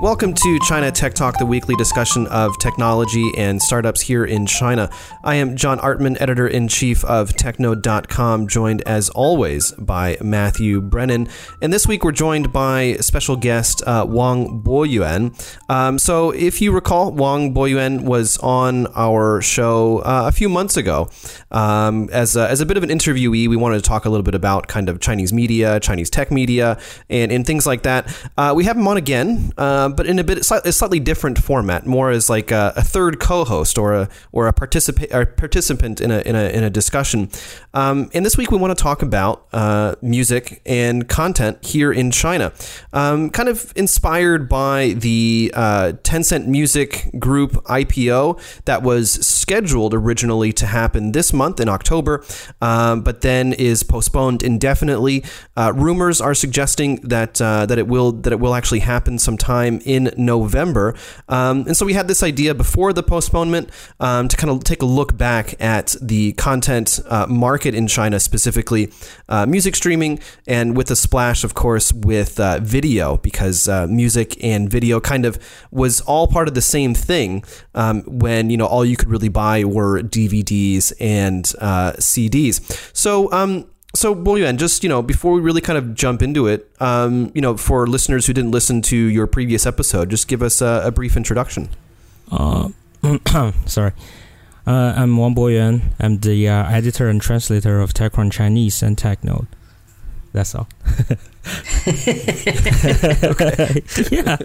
Welcome to China Tech Talk, the weekly discussion of technology and startups here in China. I am John Artman, editor in chief of Technode.com, joined as always by Matthew Brennan. And this week we're joined by special guest uh, Wang Boyuan. Um, so, if you recall, Wang Boyuan was on our show uh, a few months ago. Um, as, a, as a bit of an interviewee, we wanted to talk a little bit about kind of Chinese media, Chinese tech media, and, and things like that. Uh, we have him on again. Um, but in a bit a slightly different format, more as like a, a third co-host or a or a participant participant in a in a in a discussion. Um, and this week we want to talk about uh, music and content here in China, um, kind of inspired by the uh, Tencent Music Group IPO that was scheduled originally to happen this month in October, um, but then is postponed indefinitely. Uh, rumors are suggesting that uh, that it will that it will actually happen sometime in November. Um, and so we had this idea before the postponement um, to kind of take a look back at the content uh, market in China, specifically uh, music streaming, and with a splash, of course, with uh, video, because uh, music and video kind of was all part of the same thing um, when, you know, all you could really buy were DVDs and uh, CDs. So, um, so Boyuan, just you know, before we really kind of jump into it, um, you know, for listeners who didn't listen to your previous episode, just give us a, a brief introduction. Uh, sorry, uh, I'm Wang Boyuan. I'm the uh, editor and translator of TechCrunch Chinese and TechNode. That's all. okay. yeah.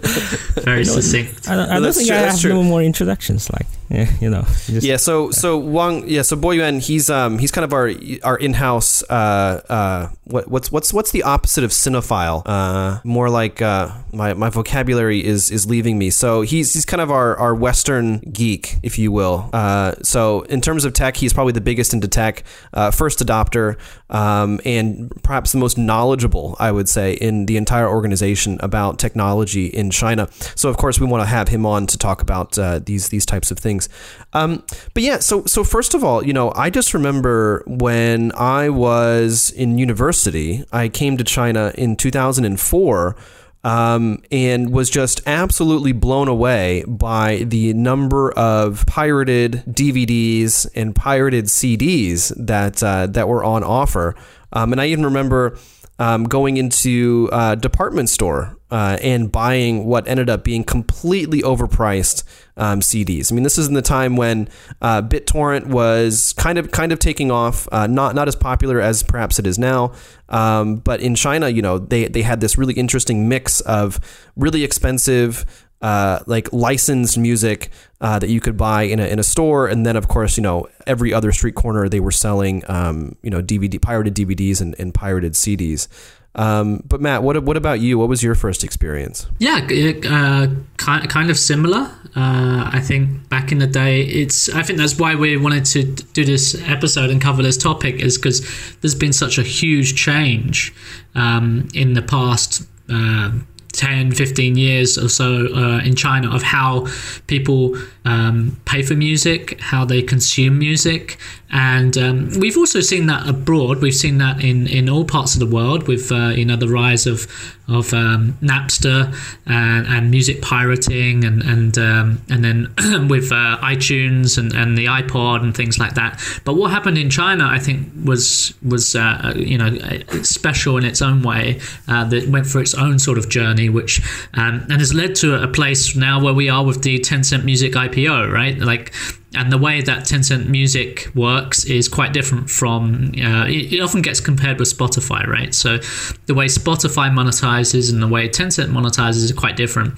Very succinct. I, I don't think true, I have true. no more introductions. Like, yeah, you know. Just, yeah. So, so Wang, yeah. So Boyuan, he's um, he's kind of our our in-house. Uh, uh, what, what's what's what's the opposite of cinephile? Uh, more like uh, my my vocabulary is is leaving me. So he's he's kind of our our Western geek, if you will. Uh, so in terms of tech, he's probably the biggest into tech, uh, first adopter, um, and perhaps the most knowledgeable, I would would say, in the entire organization about technology in China. So, of course, we want to have him on to talk about uh, these these types of things. Um, but yeah, so so first of all, you know, I just remember when I was in university, I came to China in 2004. Um, and was just absolutely blown away by the number of pirated DVDs and pirated CDs that uh, that were on offer. Um, and I even remember um, going into a department store uh, and buying what ended up being completely overpriced um, CDs. I mean, this is in the time when uh, BitTorrent was kind of kind of taking off, uh, not not as popular as perhaps it is now. Um, but in China, you know, they they had this really interesting mix of really expensive uh, like licensed music uh, that you could buy in a, in a store, and then of course you know every other street corner they were selling um, you know DVD pirated DVDs and, and pirated CDs. Um, but Matt, what what about you? What was your first experience? Yeah, uh, kind kind of similar. Uh, I think back in the day, it's. I think that's why we wanted to do this episode and cover this topic is because there's been such a huge change um, in the past. Uh, 10, 15 years or so uh, in China of how people um, pay for music, how they consume music. And um, we've also seen that abroad. We've seen that in, in all parts of the world with uh, you know the rise of of um, Napster and, and, music pirating and and um, and then with uh, iTunes and, and the iPod and things like that. But what happened in China, I think, was was uh, you know special in its own way. Uh, that went for its own sort of journey, which um, and has led to a place now where we are with the Tencent Music IPO, right? Like and the way that Tencent Music works is quite different from. Uh, it, it, often gets compared with Spotify, right? So the way Spotify monetizes and the way Tencent monetizes is quite different.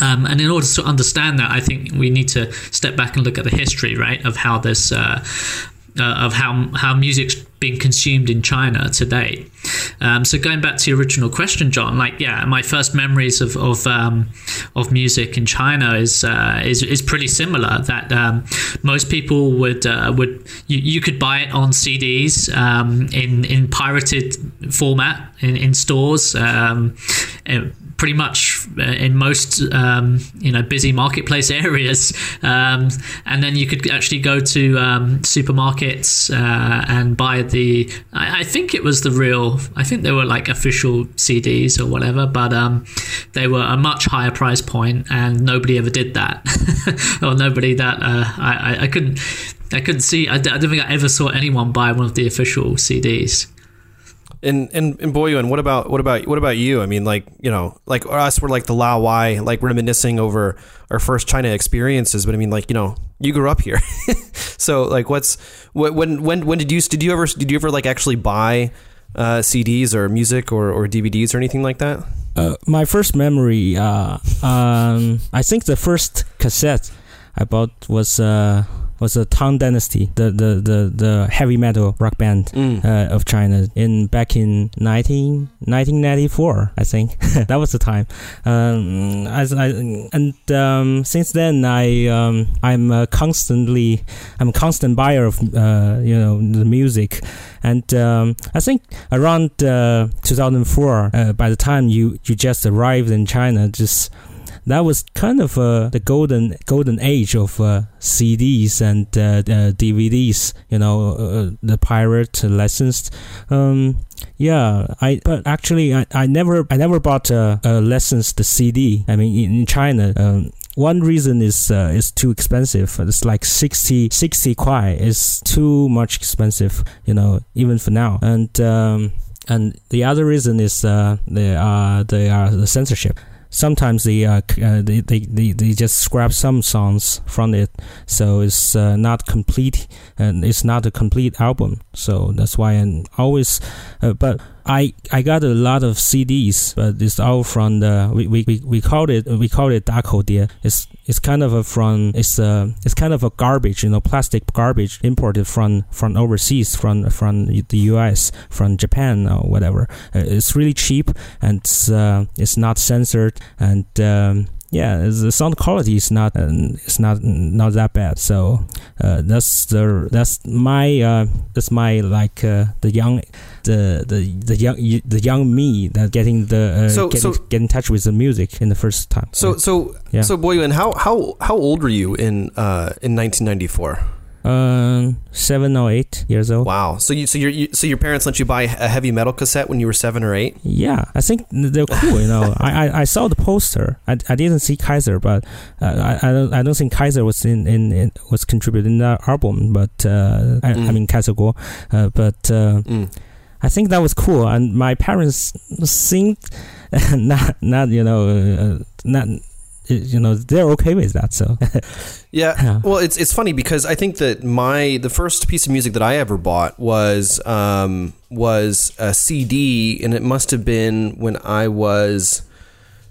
Um, and in order to understand that, I think we need to step back and look at the history, right, of how this uh, uh, of how how music's being consumed in China today. Um, so going back to your original question, John, like yeah, my first memories of of, um, of music in China is, uh, is is pretty similar. That um, most people would uh, would you, you, could buy it on CDs um, in in pirated format in, in stores. Um, pretty much uh, in most um, you know busy marketplace areas, um, and then you could actually go to um, supermarkets uh, and buy the. I, I, think it was the real. I think they were like official CDs or whatever, but um, they were a much higher price point, and nobody ever did that, or nobody that uh, I, I couldn't. I couldn't see. I, I don't think I ever saw anyone buy one of the official CDs. And and and Boyuan, what about what about what about you? I mean, like you know, like us, we're like the Lao Wai, like reminiscing over our first China experiences. But I mean, like you know, you grew up here, so like, what's when when when did you did you ever did you ever like actually buy uh, CDs or music or or DVDs or anything like that? Uh, my first memory, uh, um, I think the first cassette I bought was uh, was the Tang Dynasty, the the the, the heavy metal rock band mm. uh, of China in back in 19, 1994, I think that was the time. Um, as I and um, since then I um, I'm uh, constantly I'm a constant buyer of uh, you know the music, and um, I think around uh, 2004, uh, by the time you you just arrived in China, just that was kind of uh, the golden golden age of uh, CDs and uh, DVDs. You know, uh, uh, the pirate licensed. Um, yeah, I but actually I, I never I never bought a, a licensed CD. I mean, in, in China. Um, one reason is uh, is too expensive. It's like 60, 60 kwai is too much expensive, you know, even for now. And um, and the other reason is uh, they are they are the censorship sometimes they, uh, uh, they, they, they, they just scrap some songs from it, so it's uh, not complete and it's not a complete album. So that's why I'm always, uh, but I I got a lot of CDs, but it's all from the we we, we called it we called it Dear. It's it's kind of a from it's a it's kind of a garbage, you know, plastic garbage imported from from overseas, from from the U.S., from Japan or whatever. Uh, it's really cheap and it's uh, it's not censored and. Um, yeah, the sound quality is not uh, it's not not that bad. So uh, that's the that's my uh, that's my like uh, the young the the the young the young me that getting the uh, so, getting, so, get in touch with the music in the first time. So so yeah. so Boyuan, how how how old were you in uh in 1994? Um, seven or eight years old. Wow. So you, so your, you, so your parents let you buy a heavy metal cassette when you were seven or eight? Yeah, I think they're cool. You know, I, I, I, saw the poster. I, I didn't see Kaiser, but uh, I, I don't I don't think Kaiser was in, in, in was contributed in that album. But uh, I, mm. I mean Kaiser Kuo. Uh, but uh, mm. I think that was cool, and my parents seemed not not you know uh, not you know they're okay with that so. Yeah. Well it's it's funny because i think that my the first piece of music that i ever bought was um was a cd and it must have been when i was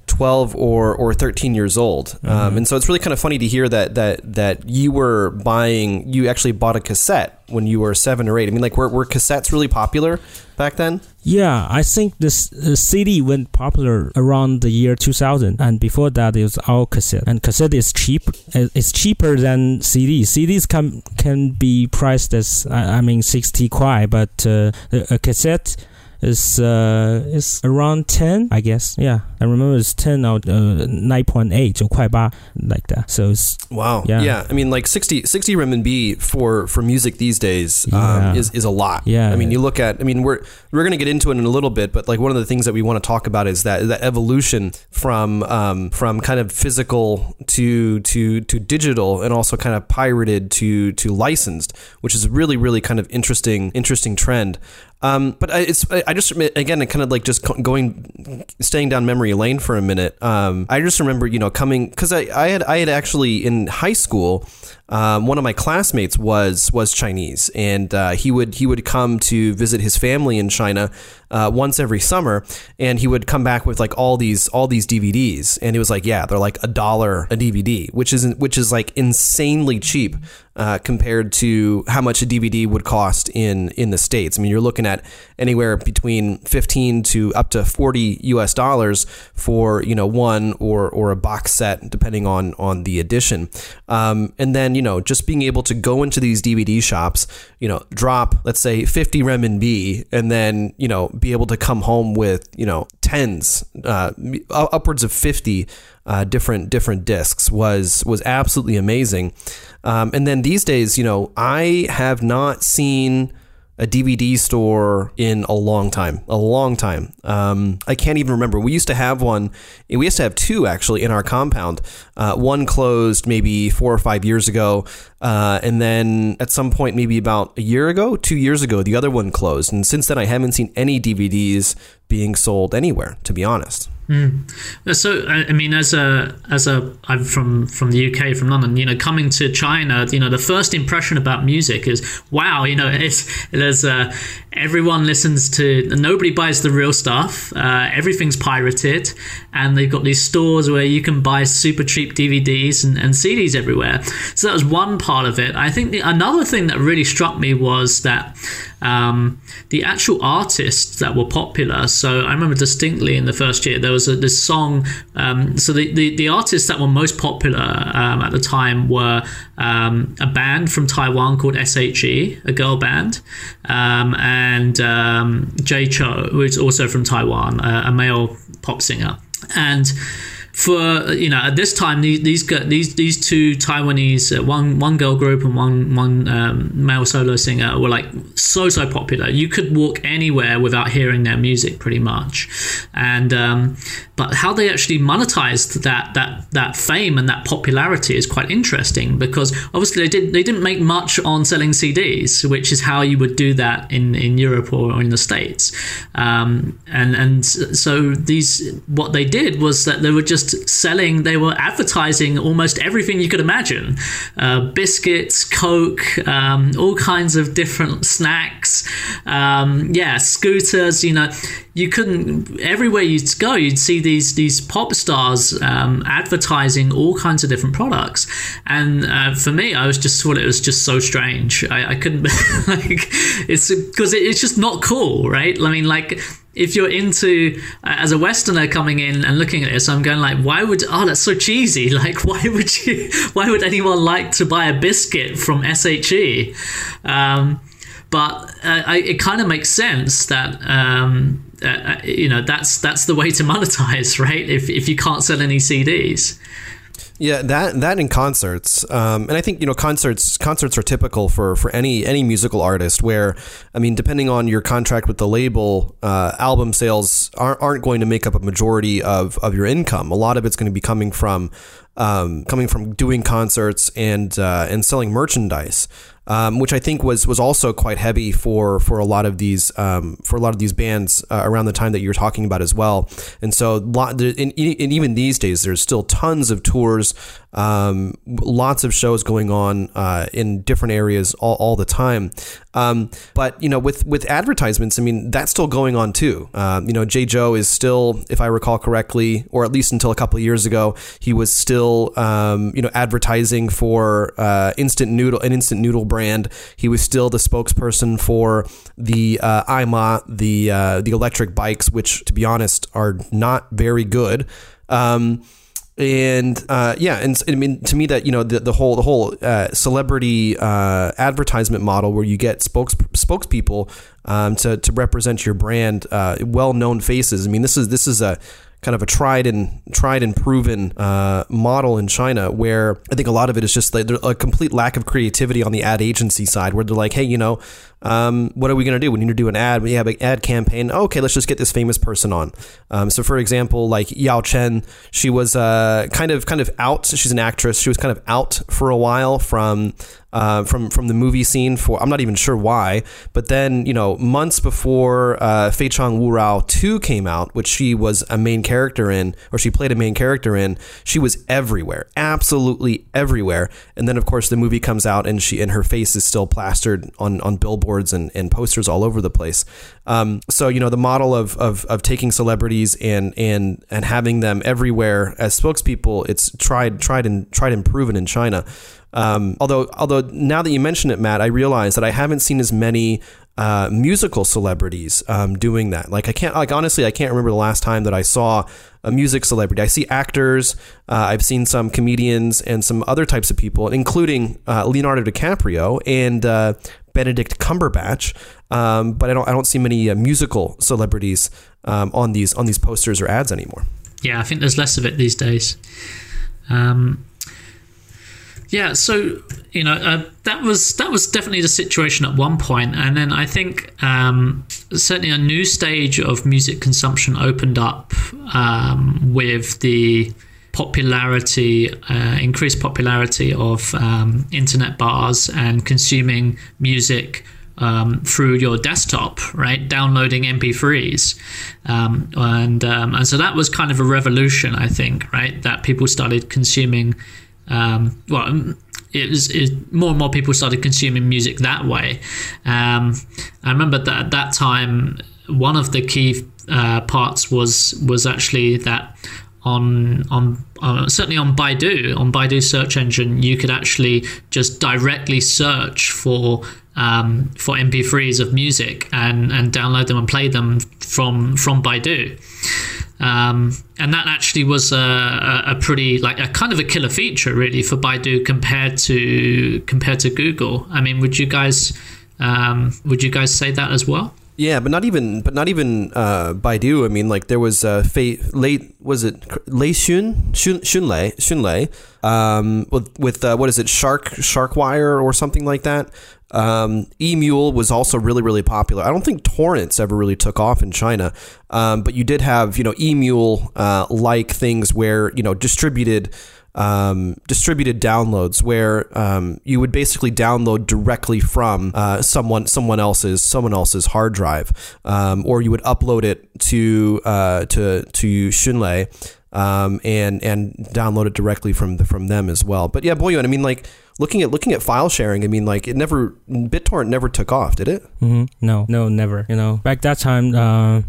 12 or or 13 years old. Um, mm-hmm. um, and so it's really kind of funny to hear that that that you were buying you actually bought a cassette when you were seven or eight. I mean like were, were cassettes really popular back then? Yeah i think this the cd went popular around the year 2000 and before that it was all cassette. And cassette is cheap. It's cheaper than CD. cds can can be priced as i mean 60 kwai but uh, a cassette is uh is around 10 i guess. Yeah. I remember it's 10 or uh, 9.8 or quite like that. So it's wow. Yeah. Yeah. I mean like 60 60 renminbi for for music these days um, yeah. is is a lot. Yeah. I mean you look at i mean we're we're going to get into it in a little bit but like one of the things that we want to talk about is that that evolution from um from kind of physical to to to digital and also kind of pirated to to licensed which is really really kind of interesting interesting trend um, but I, it's I just again kind of like just going staying down memory lane for a minute. Um, I just remember you know coming because I, I had I had actually in high school um, one of my classmates was was Chinese, and uh, he would he would come to visit his family in China uh, once every summer, and he would come back with like all these all these DVDs, and he was like, yeah, they're like a dollar a DVD, which is which is like insanely cheap uh, compared to how much a DVD would cost in in the states. I mean, you're looking at anywhere between 15 to up to 40 US dollars for you know one or or a box set, depending on on the edition, um, and then you know, just being able to go into these DVD shops, you know, drop, let's say 50 renminbi and then, you know, be able to come home with, you know, tens, uh, upwards of fifty uh, different different discs was was absolutely amazing. Um, and then these days, you know, I have not seen a DVD store in a long time, a long time. Um, I can't even remember. We used to have one. We used to have two actually in our compound. Uh, one closed maybe four or five years ago, uh, and then at some point, maybe about a year ago, two years ago, the other one closed. And since then, I haven't seen any DVDs being sold anywhere. To be honest. Mm. So I mean, as a as a I'm from from the UK, from London. You know, coming to China, you know, the first impression about music is wow. You know, it's there's uh, everyone listens to nobody buys the real stuff. Uh, everything's pirated, and they've got these stores where you can buy super cheap DVDs and, and CDs everywhere. So that was one part of it. I think the, another thing that really struck me was that um, the actual artists that were popular. So I remember distinctly in the first year there was a, this song. Um, so the, the, the artists that were most popular um, at the time were um, a band from Taiwan called SHE, a girl band, um, and um, Jay Chou, who is also from Taiwan, a, a male pop singer, and for you know at this time these these these these two Taiwanese uh, one one girl group and one one um, male solo singer were like so so popular. You could walk anywhere without hearing their music pretty much, and um, but how they actually monetized that that that fame and that popularity is quite interesting because obviously they did they didn't make much on selling CDs, which is how you would do that in in Europe or in the states, um, and and so these what they did was that they were just selling, they were advertising almost everything you could imagine uh, biscuits, Coke, um, all kinds of different snacks. Um, yeah, scooters, you know, you couldn't, everywhere you'd go, you'd see these, these these pop stars um, advertising all kinds of different products. And uh, for me, I was just thought it was just so strange. I, I couldn't, like, it's because it, it's just not cool, right? I mean, like, if you're into uh, as a westerner coming in and looking at this i'm going like why would oh that's so cheesy like why would you why would anyone like to buy a biscuit from she um, but uh, I, it kind of makes sense that um, uh, uh, you know that's that's the way to monetize right if, if you can't sell any cds yeah, that that in concerts, um, and I think you know concerts concerts are typical for for any any musical artist. Where I mean, depending on your contract with the label, uh, album sales aren't, aren't going to make up a majority of of your income. A lot of it's going to be coming from um, coming from doing concerts and uh, and selling merchandise um, which I think was was also quite heavy for for a lot of these um, for a lot of these bands uh, around the time that you're talking about as well. And so, lot, and even these days, there's still tons of tours, um, lots of shows going on uh, in different areas all, all the time. Um, but you know, with with advertisements, I mean, that's still going on too. Uh, you know, Jay Chou is still, if I recall correctly, or at least until a couple of years ago, he was still um, you know advertising for uh, instant noodle an instant noodle brand. He was still the spokesperson for the uh, Aima, the uh, the electric bikes, which, to be honest, are not very good. Um, and uh, yeah, and I mean to me that you know the, the whole the whole uh, celebrity uh, advertisement model where you get spokes spokespeople um, to to represent your brand, uh, well known faces. I mean this is this is a kind of a tried and tried and proven uh, model in China, where I think a lot of it is just like a complete lack of creativity on the ad agency side, where they're like, hey, you know, um, what are we going to do? We need to do an ad. We have an ad campaign. Okay, let's just get this famous person on. Um, so, for example, like Yao Chen, she was uh, kind of kind of out. She's an actress. She was kind of out for a while from uh, from from the movie scene for I'm not even sure why. But then you know months before uh, Fei Cheng Wu Rao two came out, which she was a main character in, or she played a main character in, she was everywhere, absolutely everywhere. And then of course the movie comes out and she and her face is still plastered on on billboards and, and posters all over the place. Um, so you know the model of, of of taking celebrities and and and having them everywhere as spokespeople, it's tried tried and tried and proven in China. Um, although, although now that you mention it, Matt, I realize that I haven't seen as many uh, musical celebrities um, doing that. Like I can't, like honestly, I can't remember the last time that I saw a music celebrity. I see actors, uh, I've seen some comedians and some other types of people, including uh, Leonardo DiCaprio and uh, Benedict Cumberbatch, um, but I don't I don't see many uh, musical celebrities um, on these on these posters or ads anymore. Yeah, I think there's less of it these days. Um, yeah, so you know uh, that was that was definitely the situation at one point, and then I think um, certainly a new stage of music consumption opened up um, with the popularity, uh, increased popularity of um, internet bars and consuming music um, through your desktop, right? Downloading MP3s, um, and um, and so that was kind of a revolution, I think, right? That people started consuming. Um, well, it was it, more and more people started consuming music that way. Um, I remember that at that time, one of the key uh, parts was was actually that on on uh, certainly on Baidu on Baidu search engine you could actually just directly search for um, for MP3s of music and and download them and play them from from Baidu. Um, and that actually was a, a, pretty like a kind of a killer feature really for Baidu compared to compared to Google. I mean, would you guys um, would you guys say that as well? Yeah, but not even, but not even uh, Baidu. I mean, like there was uh, Fei, late was it Lei Xun Xun Xunlei Xunlei um, with with uh, what is it Shark Sharkwire or something like that. Um, eMule was also really really popular. I don't think torrents ever really took off in China, um, but you did have you know eMule uh, like things where you know distributed um, distributed downloads where um, you would basically download directly from uh, someone someone else's someone else's hard drive, um, or you would upload it to uh, to to Xunlei. Um, and and download it directly from the, from them as well. But yeah, Boyuan, I mean, like looking at looking at file sharing, I mean, like it never BitTorrent never took off, did it? Mm-hmm. No, no, never. You know, back that time, uh,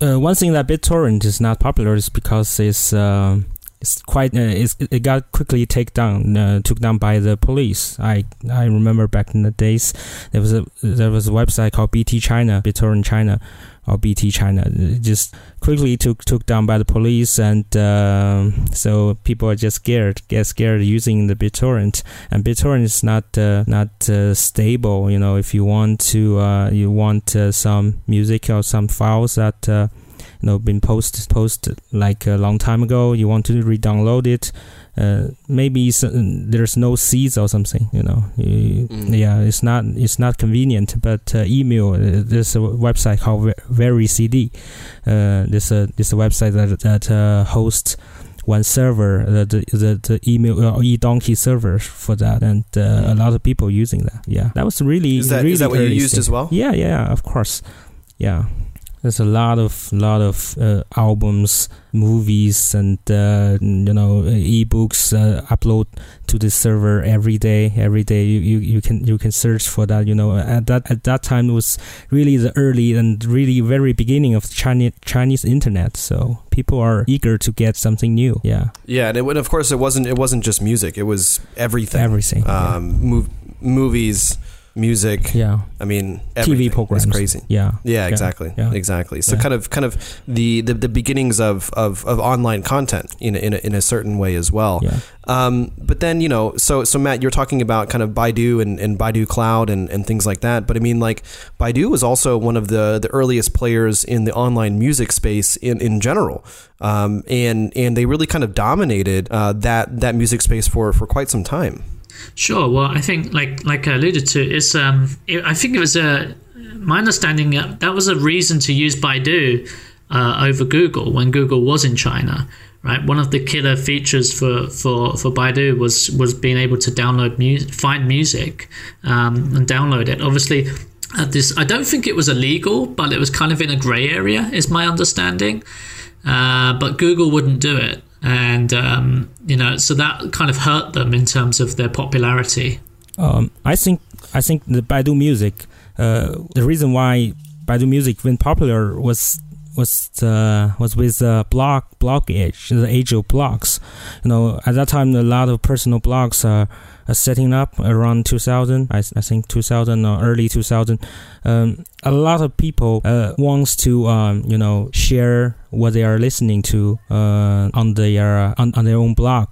uh, one thing that BitTorrent is not popular is because it's uh, it's quite uh, it's, it got quickly take down uh, took down by the police. I I remember back in the days there was a there was a website called BT China, BitTorrent China, or BT China. It just quickly took took down by the police, and uh, so people are just scared, get scared using the BitTorrent. And BitTorrent is not uh, not uh, stable. You know, if you want to uh, you want uh, some music or some files that you know been posted posted like a long time ago you want to re-download it uh, maybe there's no seeds or something you know you, mm. yeah it's not it's not convenient but uh, eMule uh, there's a website called VeryCD uh, there's a there's a website that that uh, hosts one server, the the, the eMule uh, eDonkey server for that, and uh, mm. a lot of people using that. Yeah, that was really is that, really is that what you used as well? Yeah, yeah, of course. Yeah, there's a lot of lot of uh, albums, movies, and uh, you know ebooks uh, upload to the server every day. Every day you, you, you can you can search for that. You know at that at that time it was really the early and really very beginning of Chinese Chinese internet. So people are eager to get something new. Yeah. Yeah, and, it, of course it wasn't it wasn't just music. It was everything. Everything. Um, yeah. mov- movies music. Yeah. I mean, TV programs. It's crazy. Yeah. Yeah, exactly. Yeah. Exactly. So yeah. kind of kind of the, the, the beginnings of, of, of online content in a, in a, in a certain way as well. Yeah. Um, but then, you know, so so Matt, you're talking about kind of Baidu and, and Baidu Cloud and, and things like that. But I mean, like Baidu was also one of the, the earliest players in the online music space in, in general. Um, and and they really kind of dominated uh, that that music space for, for quite some time. Sure. Well, I think like like I alluded to, it's um, it, I think it was a my understanding uh, that was a reason to use Baidu uh, over Google when Google was in China. Right, one of the killer features for, for, for Baidu was was being able to download music, find music, um, and download it. Obviously, this, I don't think it was illegal, but it was kind of in a grey area, is my understanding. Uh, but Google wouldn't do it and um, you know, so that kind of hurt them in terms of their popularity. Um, I think I think the Baidu Music, uh, the reason why Baidu Music went popular was was uh, was with the blog blog age, the age of blogs. You know, at that time, a lot of personal blogs are, are setting up around 2000. I, I think 2000 or early 2000. Um, a lot of people uh, wants to um, you know share what they are listening to uh, on their on, on their own blog.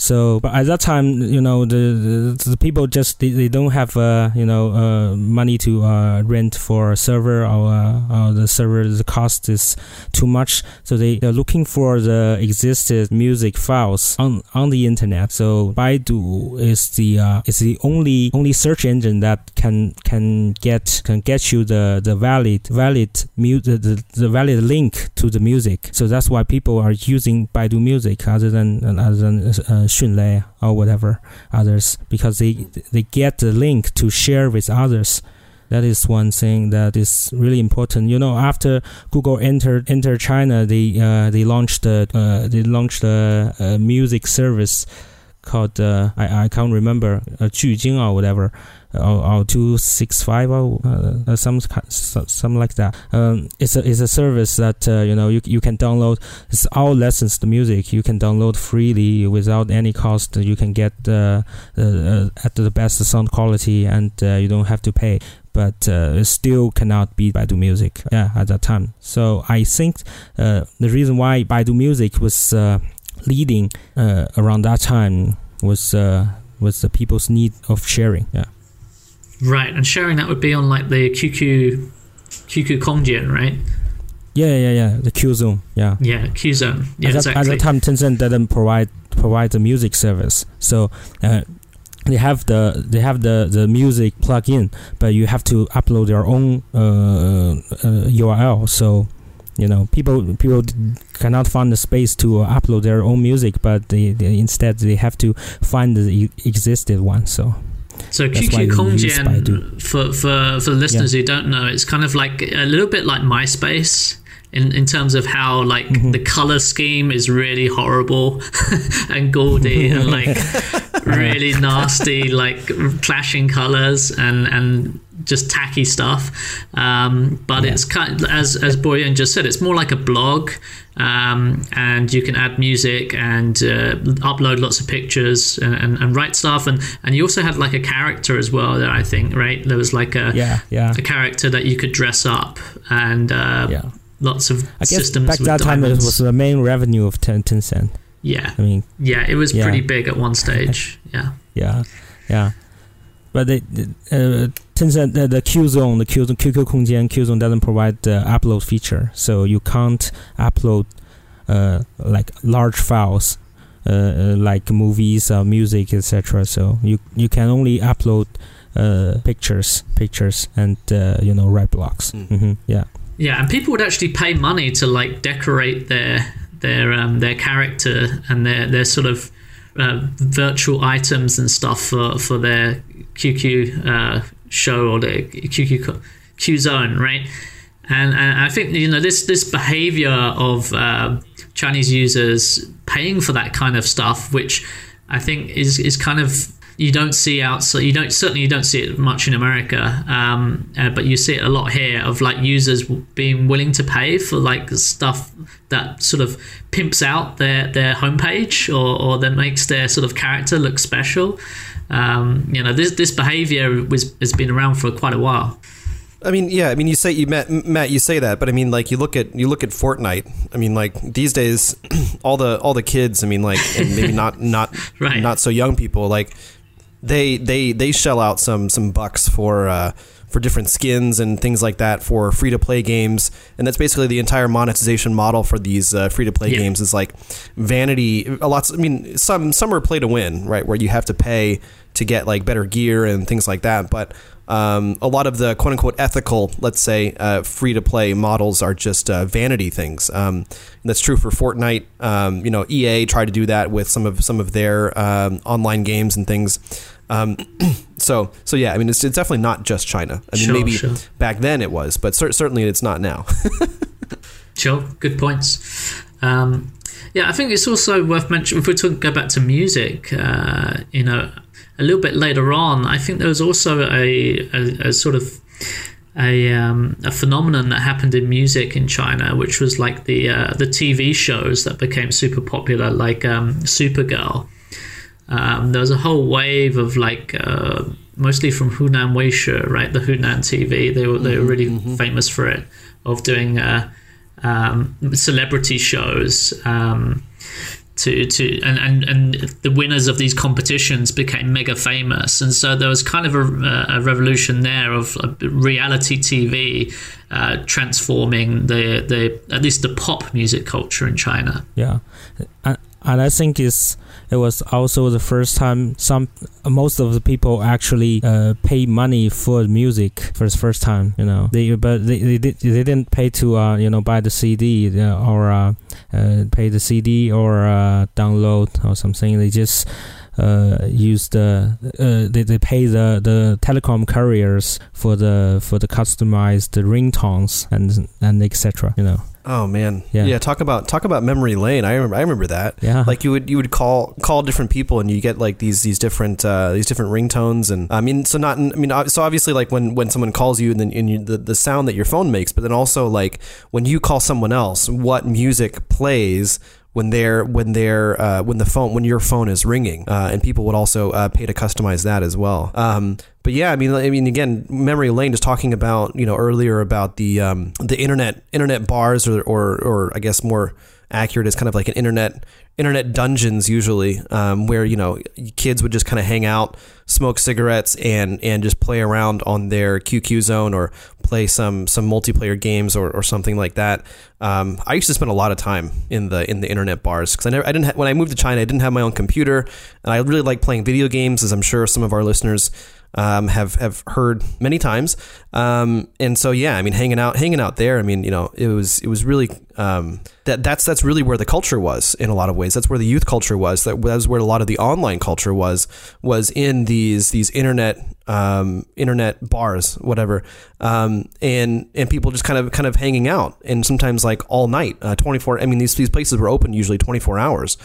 So, but at that time, you know, the the, the people just they, they don't have uh, you know uh, money to uh, rent for a server or, uh, or the server the cost is too much. So they they're looking for the existed music files on on the internet. So Baidu is the uh, is the only only search engine that can can get can get you the the valid valid mu- the, the, the valid link to the music. So that's why people are using Baidu Music other than other than uh, Xunlei or whatever others because they they get the link to share with others. That is one thing that is really important. You know, after Google entered entered China, they uh, they launched the uh, they launched a, a music service called uh, I I can't remember uh, Jujing or whatever or, or two six five or uh, some some like that. Um, it's a it's a service that uh, you know you you can download. It's all licensed music. You can download freely without any cost. You can get uh, uh at the best sound quality, and uh, you don't have to pay. But uh, it still cannot beat Baidu Music. Yeah, at that time. So I think the reason why Baidu Music was leading around that time was was the people's need of sharing. Yeah. Right, and sharing that would be on like the QQ QQ Kongjian, right? Yeah, yeah, yeah. The Q Zone. Yeah. Yeah, Q Zone. Yeah, at, exactly. at the time, Tencent didn't provide provide the music service, so. Uh, they have the they have the, the music plug-in, but you have to upload your own uh, uh, URL. So you know people people cannot find the space to upload their own music, but they, they instead they have to find the existed one. So so QQ Kongjian, for, for, for listeners yeah. who don't know, it's kind of like a little bit like MySpace in, in terms of how like mm-hmm. the color scheme is really horrible and gaudy and like really nasty, like clashing colors and, and just tacky stuff. Um, but yeah. it's kind of, as as Boyuan just said, it's more like a blog, um, and you can add music and uh, upload lots of pictures and, and, and, write stuff. And and you also had like a character as well. There, I think, right? There was like a yeah, yeah. a character that you could dress up and uh, yeah. lots of I guess systems. Back that time, it was the main revenue of ten, Tencent. Yeah, I mean, yeah, it was yeah. pretty big at one stage. Yeah, yeah, yeah. But they, uh, Tencent, the, the Q Zone, the Q Zone, QQ Kongjian, Q Zone doesn't provide the upload feature, so you can't upload uh, like large files, uh, uh like movies, or music, etc. So you you can only upload uh, pictures, pictures, and uh, you know write blocks. Mm. Mm-hmm. Yeah. Yeah, and people would actually pay money to like decorate their their um, their character and their their sort of uh, virtual items and stuff for, for their QQ uh, show or the QQ Q zone, right? And, and I think you know this this behavior of uh, Chinese users paying for that kind of stuff, which I think is is kind of you don't see out so you don't certainly you don't see it much in America, um, uh, but you see it a lot here of like users being willing to pay for like stuff that sort of pimps out their their homepage or or that makes their sort of character look special. Um, you know this this behavior was has been around for quite a while. I mean, yeah. I mean, you say you Matt, Matt, you say that, but I mean, like you look at you look at Fortnite. I mean, like these days, all the all the kids. I mean, like and maybe not not right. not so young people. Like they they they shell out some some bucks for uh, for different skins and things like that for free to play games, and that's basically the entire monetization model for these uh, free to play yeah. games is like vanity. A lot. I mean, some some are play to win, right? Where you have to pay to get like better gear and things like that, but. Um, a lot of the quote unquote ethical, let's say, uh, free to play models are just uh, vanity things. Um, that's true for Fortnite. Um, you know, EA tried to do that with some of some of their um, online games and things. Um, so so yeah, I mean, it's, it's definitely not just China. I mean, sure, maybe sure. back then it was, but cer- certainly it's not now. sure, good points. Um, yeah, I think it's also worth mentioning if we talk, go back to music. Uh, you know, a little bit later on, I think there was also a, a, a sort of a, um, a phenomenon that happened in music in China, which was like the uh, the TV shows that became super popular, like um, Supergirl um, there was a whole wave of like uh, mostly from Hunan Weishi, right? The Hunan TV. They were they were really mm-hmm. famous for it of doing uh, um, celebrity shows. Um, to, to and, and, and the winners of these competitions became mega famous. And so there was kind of a, a revolution there of reality TV uh, transforming the, the at least the pop music culture in China. Yeah. And, and I think it's it was also the first time some most of the people actually uh, pay money for music for the first time. You know, they but they they, did, they didn't pay to uh, you know buy the CD uh, or uh, uh, pay the CD or uh, download or something. They just uh, use the uh, they, they pay the, the telecom carriers for the for the customized ringtones and and etc. You know. Oh man, yeah. yeah. Talk about talk about memory lane. I remember I remember that. Yeah, like you would you would call call different people and you get like these these different uh, these different ringtones and I mean so not I mean so obviously like when when someone calls you and then and you, the the sound that your phone makes, but then also like when you call someone else, what music plays when they're when they're uh, when the phone when your phone is ringing, uh, and people would also uh, pay to customize that as well. Um, but yeah, I mean, I mean, again, memory lane is talking about you know earlier about the um, the internet internet bars or, or or I guess more accurate is kind of like an internet internet dungeons usually um, where you know kids would just kind of hang out smoke cigarettes and and just play around on their QQ zone or play some some multiplayer games or, or something like that. Um, I used to spend a lot of time in the in the internet bars because I never I didn't ha- when I moved to China I didn't have my own computer and I really like playing video games as I'm sure some of our listeners um, have have heard many times. Um, and so yeah, I mean, hanging out hanging out there. I mean, you know, it was it was really um, that that's that's really where the culture was in a lot of ways. That's where the youth culture was. That was where a lot of the online culture was was in these these internet um, internet bars, whatever, um, and and people just kind of kind of hanging out, and sometimes like all night, uh, twenty four. I mean, these these places were open usually twenty four hours.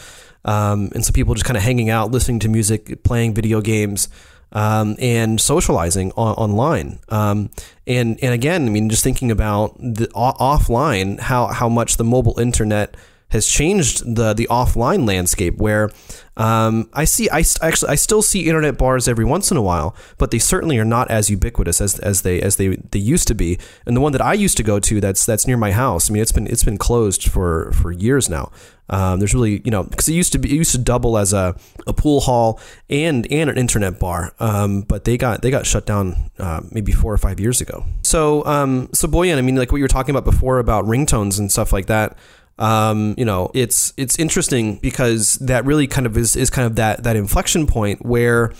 Um, and so people just kind of hanging out, listening to music, playing video games, um, and socializing on, online. Um, and and again, I mean, just thinking about the offline, how how much the mobile internet has changed the the offline landscape where um, I see I actually I still see internet bars every once in a while, but they certainly are not as ubiquitous as, as they as they, they used to be. And the one that I used to go to that's that's near my house. I mean, it's been it's been closed for for years now. Um, there's really you know because it used to be it used to double as a, a pool hall and and an internet bar, um, but they got they got shut down uh, maybe four or five years ago. So um, so Boyuan, I mean, like what you were talking about before about ringtones and stuff like that um, you know, it's it's interesting because that really kind of is, is kind of that that inflection point where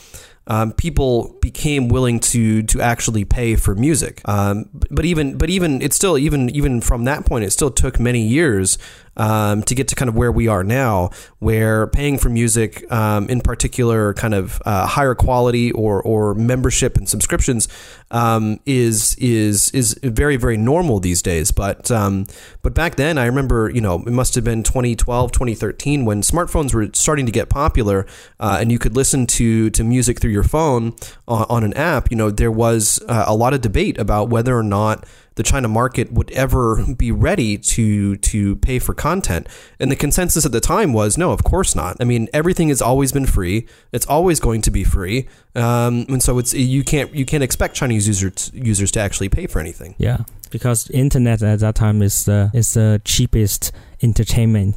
um, people became willing to to actually pay for music. Um, but even but even it's still even even from that point, it still took many years um, to get to kind of where we are now, where paying for music, um, in particular, kind of uh, higher quality or or membership and subscriptions, um, is is is very very normal these days. But um, but back then, I remember you know it must have been 2012, 2013 when smartphones were starting to get popular, uh, and you could listen to to music through your phone on, on an app. You know there was uh, a lot of debate about whether or not the China market would ever be ready to to pay for content. And the consensus at the time was no, of course not. I mean, everything has always been free. It's always going to be free, um, and so it's you can't you can't expect Chinese users users to actually pay for anything. Yeah, because internet at that time is the is the cheapest entertainment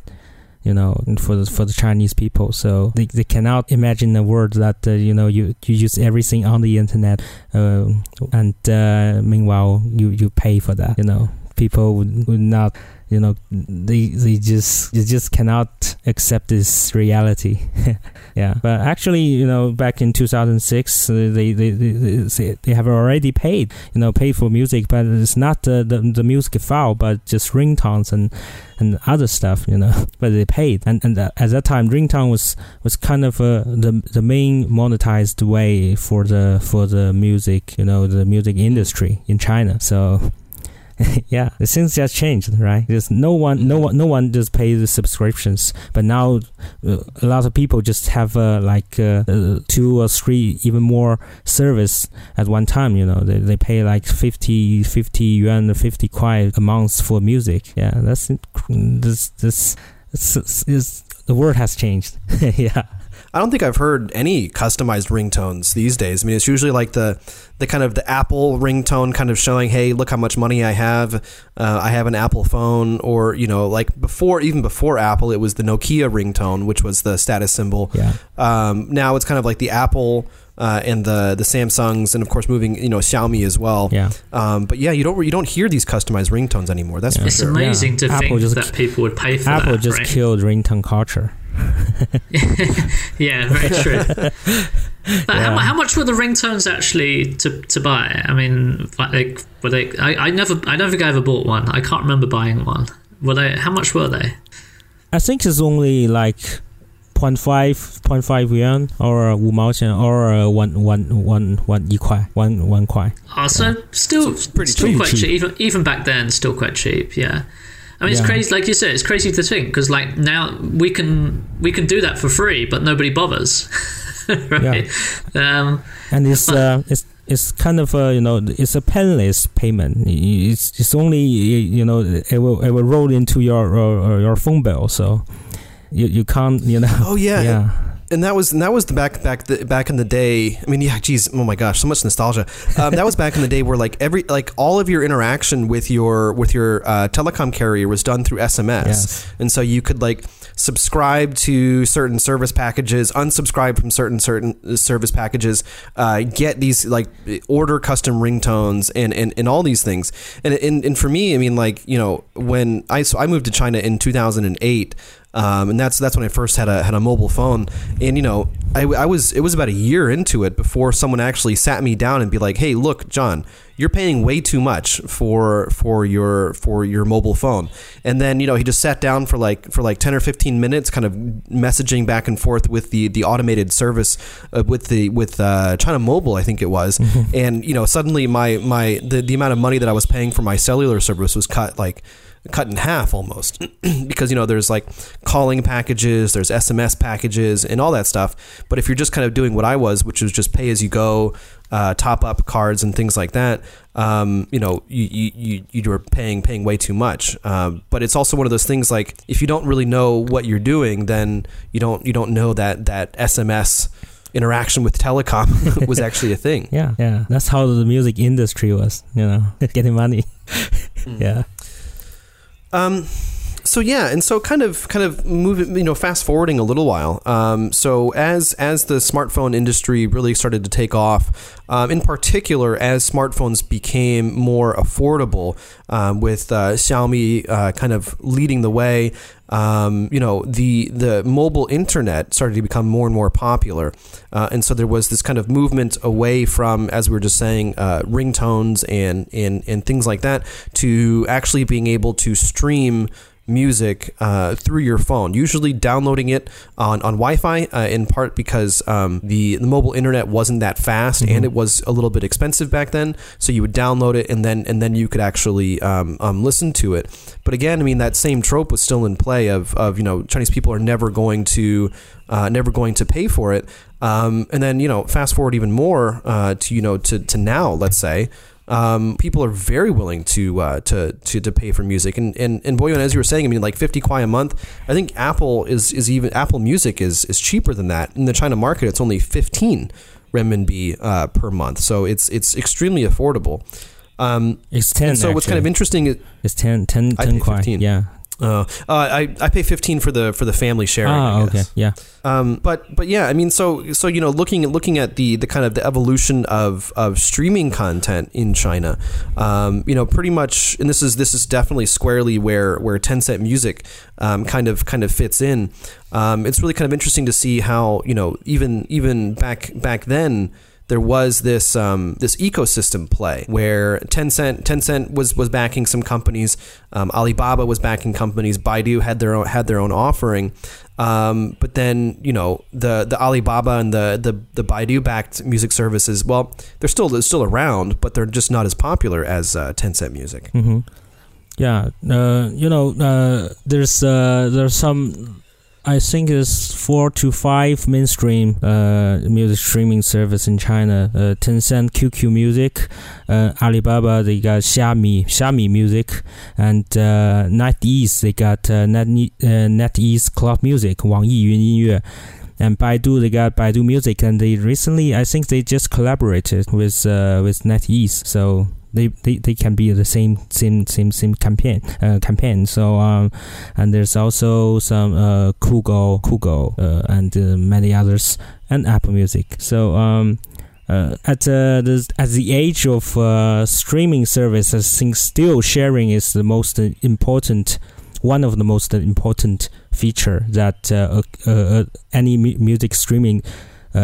you know, for the, for the Chinese people. So they, they cannot imagine a world that uh, you know you, you use everything on the internet, uh, and uh, meanwhile you you pay for that. You know, people would, would not you know they they just they just cannot accept this reality. Yeah. But actually you know back in 2006 uh, they they, they they have already paid you know paid for music but it's not the the, the music file but just ringtones and and other stuff you know but they paid. And and uh, at that time ringtone was was kind of uh, the the main monetized way for the for the music you know the music industry in China. So yeah, the things just changed, right? There's no one, no one, no one just pays the subscriptions, but now uh, a lot of people just have uh, like uh, uh two or three, even more service at one time. You know, they, they pay like 50, 50 yuan, 50 kuai a month for music. Yeah, that's this this, this, this the world has changed. yeah. I don't think I've heard any customized ringtones these days. I mean, it's usually like the the kind of the Apple ringtone, kind of showing, hey, look how much money I have. Uh, I have an Apple phone, or you know, like before, even before Apple, it was the Nokia ringtone, which was the status symbol. Yeah. Um, now it's kind of like the Apple. Uh, and the the Samsungs, and of course moving, you know, Xiaomi as well. Yeah. Um, but yeah, you don't you don't hear these customized ringtones anymore. That's for It's sure. amazing to Apple think just- that people would pay for Apple that. just right? killed ringtone culture. Yeah, very true. but how, mu- how much were the ringtones actually to, to buy? I mean, like, were they? I, I never, I don't think I ever bought one. I can't remember buying one. Were they? How much were they? I think it's only like 0.5, 0.5 yuan or 五毛钱 or uh, one, one, one, one 一块, one, one 块. Oh, so still, pretty still cheap. quite Cheap. cheap. Even even back then, still quite cheap. Yeah. I mean, it's crazy. Like you said, it's crazy to think because like now we can we can do that for free, but nobody bothers, right? Um, And it's, uh, it's, it's kind of a, you know, it's a painless payment. It's, it's only, you know, it will, it will roll into your, your, your phone bill. So you, you can't, you know. Oh yeah, yeah. And that was and that was the back back the, back in the day. I mean, yeah, geez, oh my gosh, so much nostalgia. Um, that was back in the day where like every like all of your interaction with your with your uh, telecom carrier was done through SMS, Yes. and so you could like subscribe to certain service packages, unsubscribe from certain certain service packages, uh, get these like order custom ringtones and and, and all these things. And, and and for me, I mean, like you know, when I so I moved to China in 2008. Um, and that's that's when I first had a had a mobile phone, and you know I, I was it was about a year into it before someone actually sat me down and be like, hey, look, John, you're paying way too much for for your for your mobile phone. And then you know he just sat down for like for like ten or fifteen minutes, kind of messaging back and forth with the the automated service uh, with the with uh, China Mobile, I think it was. And you know suddenly my my the, the amount of money that I was paying for my cellular service was cut like cut in half almost because you know there's like calling packages there's sms packages and all that stuff but if you're just kind of doing what i was which was just pay as you go uh, top up cards and things like that um, you know you, you, you, you were paying paying way too much um, but it's also one of those things like if you don't really know what you're doing then you don't you don't know that that sms interaction with telecom was actually a thing Yeah, yeah. That's how the music industry was, you know, getting money. yeah. Um, so yeah, and so kind of kind of moving, you know, fast forwarding a little while. Um, so as as the smartphone industry really started to take off, um, in particular as smartphones became more affordable, um, with uh, Xiaomi uh, kind of leading the way. Um, you know, the the mobile internet started to become more and more popular, uh, and so there was this kind of movement away from, as we were just saying, uh, ringtones and and and things like that, to actually being able to stream music uh, through your phone. Usually downloading it on, on Wi-Fi, uh, in part because um, the the mobile internet wasn't that fast and it was a little bit expensive back then. So you would download it and then and then you could actually um, um, listen to it. But again, I mean that same trope was still in play of of you know Chinese people are never going to uh, never going to pay for it. Um, and then you know fast forward even more uh, to you know to to now, let's say um, people are very willing to, uh, to to to pay for music. And and and Boyuan, as you were saying, I mean, like fifty kwai a month. I think Apple is is even Apple Music is is cheaper than that in the China market. It's only fifteen renminbi uh, per month, so it's it's extremely affordable. Um, It's 10. and so what's kind of interesting is It's 10, 10, 10 pay kwai. 15. Yeah. Uh, uh, I I pay fifteen for the for the family sharing. I okay. Yeah. Um, but but yeah, I mean, so so you know, looking at looking at the the kind of the evolution of of streaming content in China, um, you know, pretty much, and this is this is definitely squarely where where Tencent Music um, kind of kind of fits in. Um, it's really kind of interesting to see how you know even even back back then there was this um, this ecosystem play where Tencent Tencent was was backing some companies, um, Alibaba was backing companies, Baidu had their own had their own offering, um, but then you know the the Alibaba and the the, the Baidu backed music services, well, they're still they're still around, but they're just not as popular as uh, Tencent Music. hmm Yeah. Uh, you know, uh, there's uh, there's some. I think it's four to five mainstream uh, music streaming service in China. Uh, Tencent, QQ Music, uh, Alibaba they got Xiami, Xiami Music, and uh, NetEase they got uh, Net uh, NetEase Cloud Music, 网易云音乐。and Baidu they got Baidu Music and they recently I think they just collaborated with uh, with NetEase so they, they, they can be the same same same same campaign uh, campaign. So um, and there's also some uh, Kugou Kugou uh, and uh, many others and Apple Music. So um, uh, at uh, the at the age of uh, streaming services, I think still sharing is the most important, one of the most important feature that uh, uh, uh, any mu- music streaming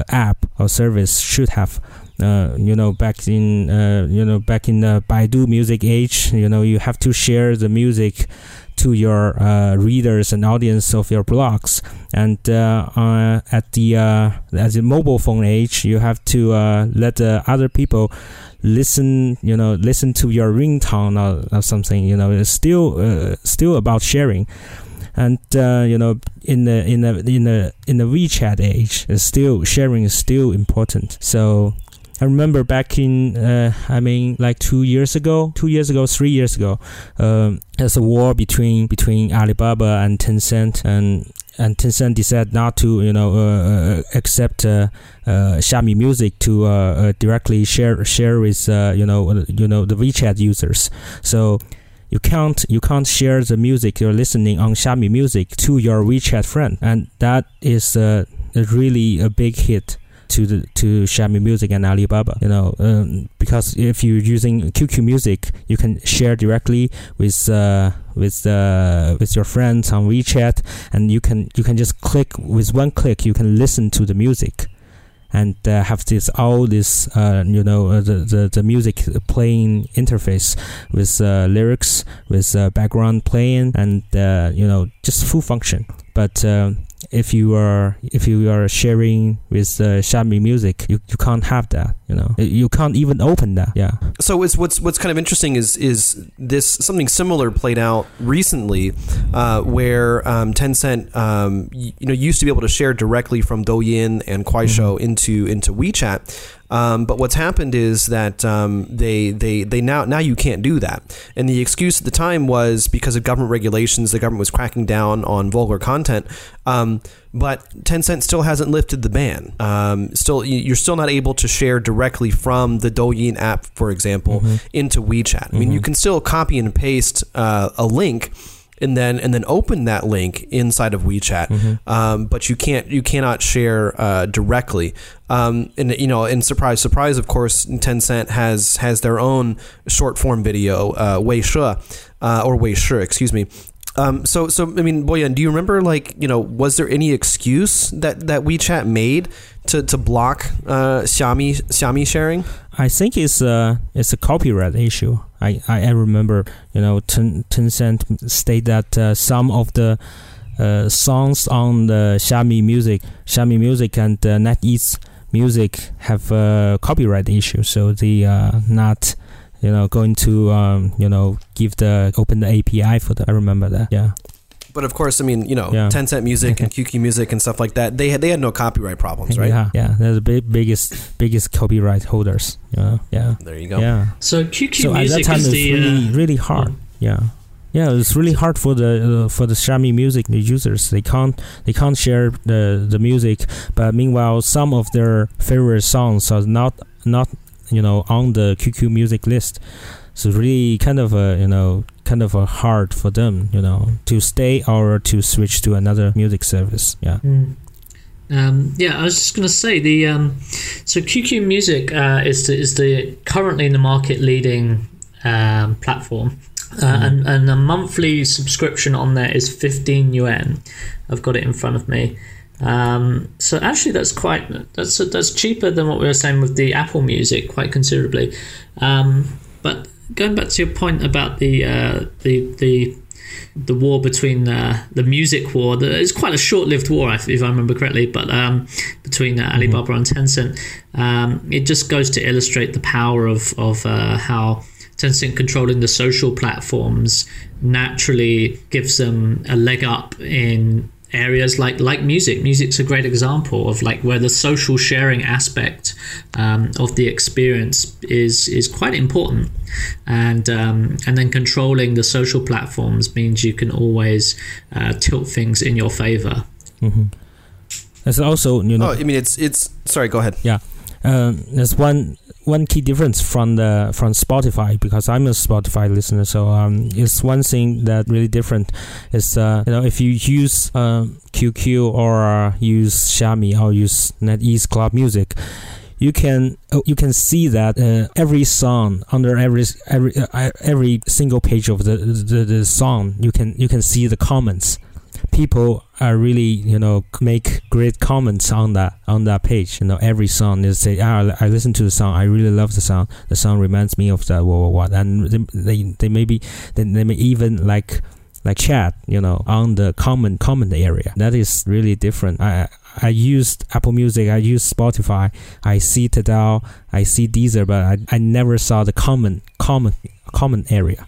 app or service should have. You know, back in you know back in the Baidu music age, you know, you have to share the music to your uh, readers and audience of your blogs. And uh, uh, at the at the mobile phone age, you have to let other people listen. You know, listen to your ringtone or, or something. You know, it's still still about sharing and uh, you know in the in the in the in the WeChat age, still sharing is still important. So I remember back in, uh, I mean, like two years ago, two years ago, three years ago, um, there's a war between between Alibaba and Tencent, and and Tencent decided not to, you know, uh, uh accept uh, uh, Xiami Music to uh, uh, directly share share with, you know, you know, the WeChat users. So you can't you can't share the music you're listening on Xiami Music to your WeChat friend, and that is really a big hit to the to Xiami Music and Alibaba. You know, um, because if you're using QQ Music, you can share directly with uh, with uh, with your friends on WeChat, and you can you can just click with one click, you can listen to the music. And uh, have this all this uh, you know uh, the, the the music playing interface with uh, lyrics with background playing and you know just full function. But if you are if you are sharing with uh, Xiami Music, you, you can't have that. You know, you can't even open that. Yeah. So it's what's what's kind of interesting is is this something similar played out recently, uh, where um, Tencent um, you, you know used to be able to share directly from Douyin and Kuaishou mm-hmm. into into WeChat. Um, but what's happened is that um, they they they now now you can't do that, and the excuse at the time was because of government regulations. The government was cracking down on vulgar content. Um, but Tencent still hasn't lifted the ban. Um, still, you're still not able to share directly from the Douyin app, for example, mm-hmm. into WeChat. I mean, mm-hmm. you can still copy and paste uh, a link and then and then open that link inside of WeChat. Mm-hmm. Um, but you can't you cannot share uh, directly. Um, and you know, and surprise, surprise, of course, Tencent has has their own short form video, uh, uh, or Weishi, excuse me. Um, so, so I mean, Boyuan, do you remember like you know, was there any excuse that that WeChat made to, to block uh, Xiami Xiami sharing? I think it's a it's a copyright issue. I, I, remember you know Ten, Tencent state that uh, some of the uh, songs on the Xiami Music Xiami Music and uh, NetEase Music have a copyright issue, so they are not you know going to um, you know give the open the API for that. I remember that. Yeah. But of course, I mean, you know, yeah. Tencent Music and QQ Music and stuff like that. They had they had no copyright problems, right? Yeah, yeah. They're the big, biggest biggest copyright holders. Yeah, yeah. There you go. Yeah. So QQ so Music at that time is the, really uh, really hard. Oh. Yeah. Yeah, it's really hard for the uh, for the Xiami Music users. They can't they can't share the the music, but meanwhile, some of their favorite songs are not not you know on the QQ Music list. So really kind of a you know kind of a hard for them you know to stay or to switch to another music service. Yeah. Mm. Um, yeah, I was just going to say the um, so QQ Music uh, is the, is the currently in the market leading um, platform, uh, mm. and and a monthly subscription on there is fifteen yuan. I've got it in front of me. Um, so actually, that's quite that's that's cheaper than what we were saying with the Apple Music, quite considerably. Um, but going back to your point about the uh, the the the war between uh, the music war. It's quite a short-lived war, if, if I remember correctly, but um, between uh, Alibaba mm-hmm. and Tencent, um, it just goes to illustrate the power of of uh, how Tencent controlling the social platforms naturally gives them a leg up in areas like like music. Music's a great example of like where the social sharing aspect um, of the experience is is quite important, and um, and then controlling the social platforms means you can always uh, tilt things in your favor. Mm-hmm. There's also you know. Oh, I mean, it's it's. Sorry, go ahead. Yeah, um, there's one one key difference from the from Spotify because I'm a Spotify listener. So um, it's one thing that really different is uh, you know if you use uh, QQ or use Xiami or use NetEase Cloud Music. You can uh, you can see that uh, every song under every every uh, every single page of the, the the song you can you can see the comments people are really you know make great comments on that on that page. You know every song they say ah, I listen to the song. I really love the song. The song reminds me of that what what, and they, they maybe they, they may even like like chat you know on the comment comment area. That is really different. I I used Apple Music, I used Spotify, I see Tidal, I see Deezer, but I, I never saw the common common common area.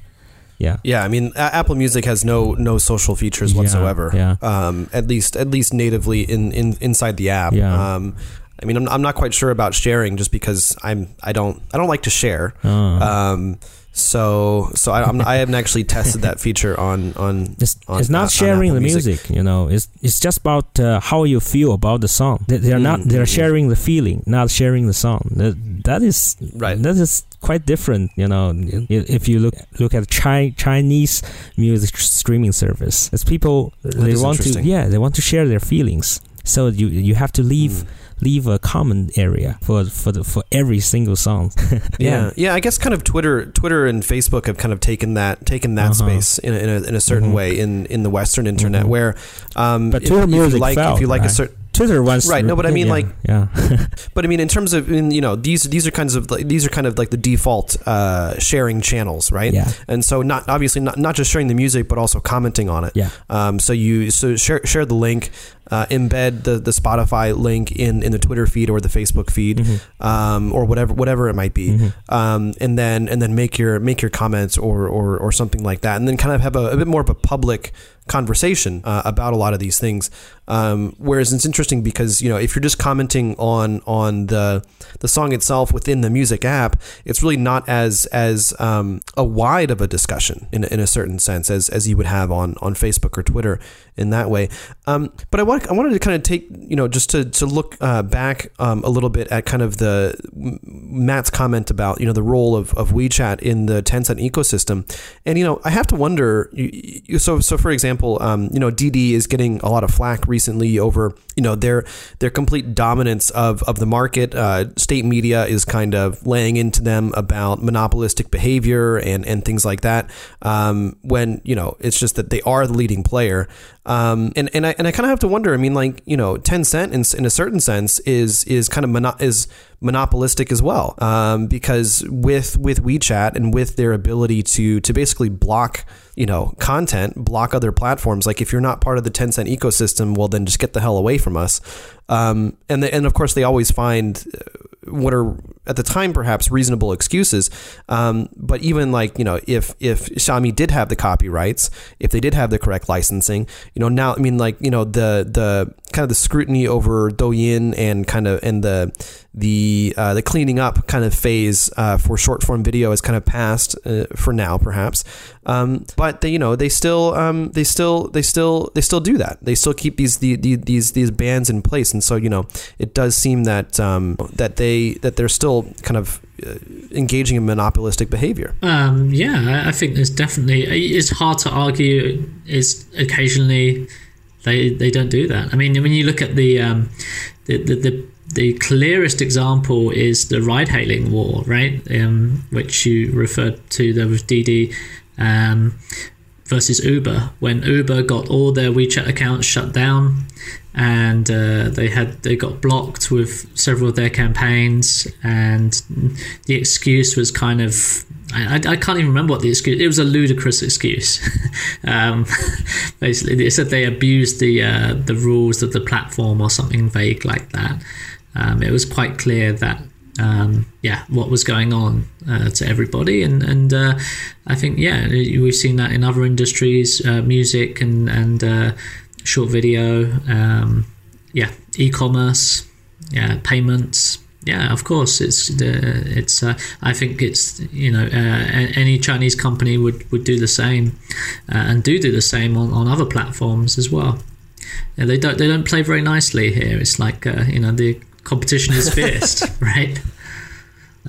Yeah. Yeah, I mean, Apple Music has no no social features Yeah, whatsoever. yeah. Um, at least at least natively in, in inside the app. Yeah. Um, I mean, I'm, I'm not quite sure about sharing just because I'm I don't I don't like to share. Uh, Um, so so I, I'm, I haven't actually tested that feature on on. it's, on- it's on not sharing Apple the music. you know. It's it's just about uh, how you feel about the song. They, they're not Mm, they're sharing the feeling, not sharing the song. That, that is Right. That is quite different. You know, if you look look at Chi- Chinese music streaming service, it's people they want to yeah they want to share their feelings. So you you have to leave Mm. Leave a comment area for for the, for every single song. Yeah, yeah. I guess kind of Twitter, Twitter and Facebook have kind of taken that taken that Uh-huh. space in a, in a, in a certain Mhm. way in, in the Western internet, Mhm. where um, But if, Twitter if you music like if you like a right? certain Twitter wants Right, no, but I mean, yeah, like- yeah. But I mean, in terms of in, you know these these are kinds of like, these are kind of like the default uh, sharing channels, right? yeah And so not obviously not, not just sharing the music, but also commenting on it. yeah Um, so you so share share the link, uh, embed the, the Spotify link in, in the Twitter feed or the Facebook feed, Mhm. um, or whatever whatever it might be. Mhm. Um, and then and then make your make your comments or, or, or something like that, and then kind of have a, a bit more of a public conversation uh, about a lot of these things. Um, whereas it's interesting because you know if you're just commenting on on the the song itself within the music app, it's really not as as um, a wide of a discussion in, a- in a certain sense as, as you would have on, on Facebook or Twitter in that way. Um, but I want I wanted to kind of take you know just to to look uh, back um, a little bit at kind of the Matt's comment about you know the role of, of WeChat in the Tencent ecosystem, and you know I have to wonder. You, you, so so for example, um, you know Didi is getting a lot of flack recently over you know their their complete dominance of of the market. Uh, state media is kind of laying into them about monopolistic behavior and and things like that. Um, when you know it's just that they are the leading player. Um, and and I and I kind of have to wonder. I mean, like you know, Tencent in, in a certain sense is is kind of mono- is monopolistic as well, um, because with with WeChat and with their ability to to basically block you know content, block other platforms. Like if you're not part of the Tencent ecosystem, well then just get the hell away from us. Um, and the, and of course they always find uh, what are at the time perhaps reasonable excuses. Um, but even like you know if if Xiami did have the copyrights, if they did have the correct licensing, you know now I mean like you know the the kind of the scrutiny over Douyin and kind of and the the uh, the cleaning up kind of phase uh, for short form video has kind of passed uh, for now perhaps. Um, but they you know they still um, they still they still they still do that. They still keep these the, the, these these bans in place, and so you know it does seem that um, that they that they're still kind of uh, engaging in monopolistic behavior. Um, yeah, I- think there's definitely. It's hard to argue. Is occasionally they they don't do that. I mean, when you look at the um, the, the the the clearest example is the ride-hailing war, right? Um, which you referred to there with Didi. Um, versus Uber. When Uber got all their WeChat accounts shut down and uh, they had they got blocked with several of their campaigns and the excuse was kind of I, I can't even remember what the excuse it was a ludicrous excuse. Um, basically they said they abused the uh, the rules of the platform or something vague like that. Um, it was quite clear that um, yeah, what was going on uh, to everybody, and and uh, I think yeah, we've seen that in other industries, uh, music and and uh, short video, um, yeah, e-commerce, yeah, payments. Yeah, of course, it's the it's. Uh, I think it's you know uh, any Chinese company would, would do the same, uh, and do do the same on, on other platforms as well. know, they don't they don't play very nicely here. It's like uh, you know the competition is fierce, right?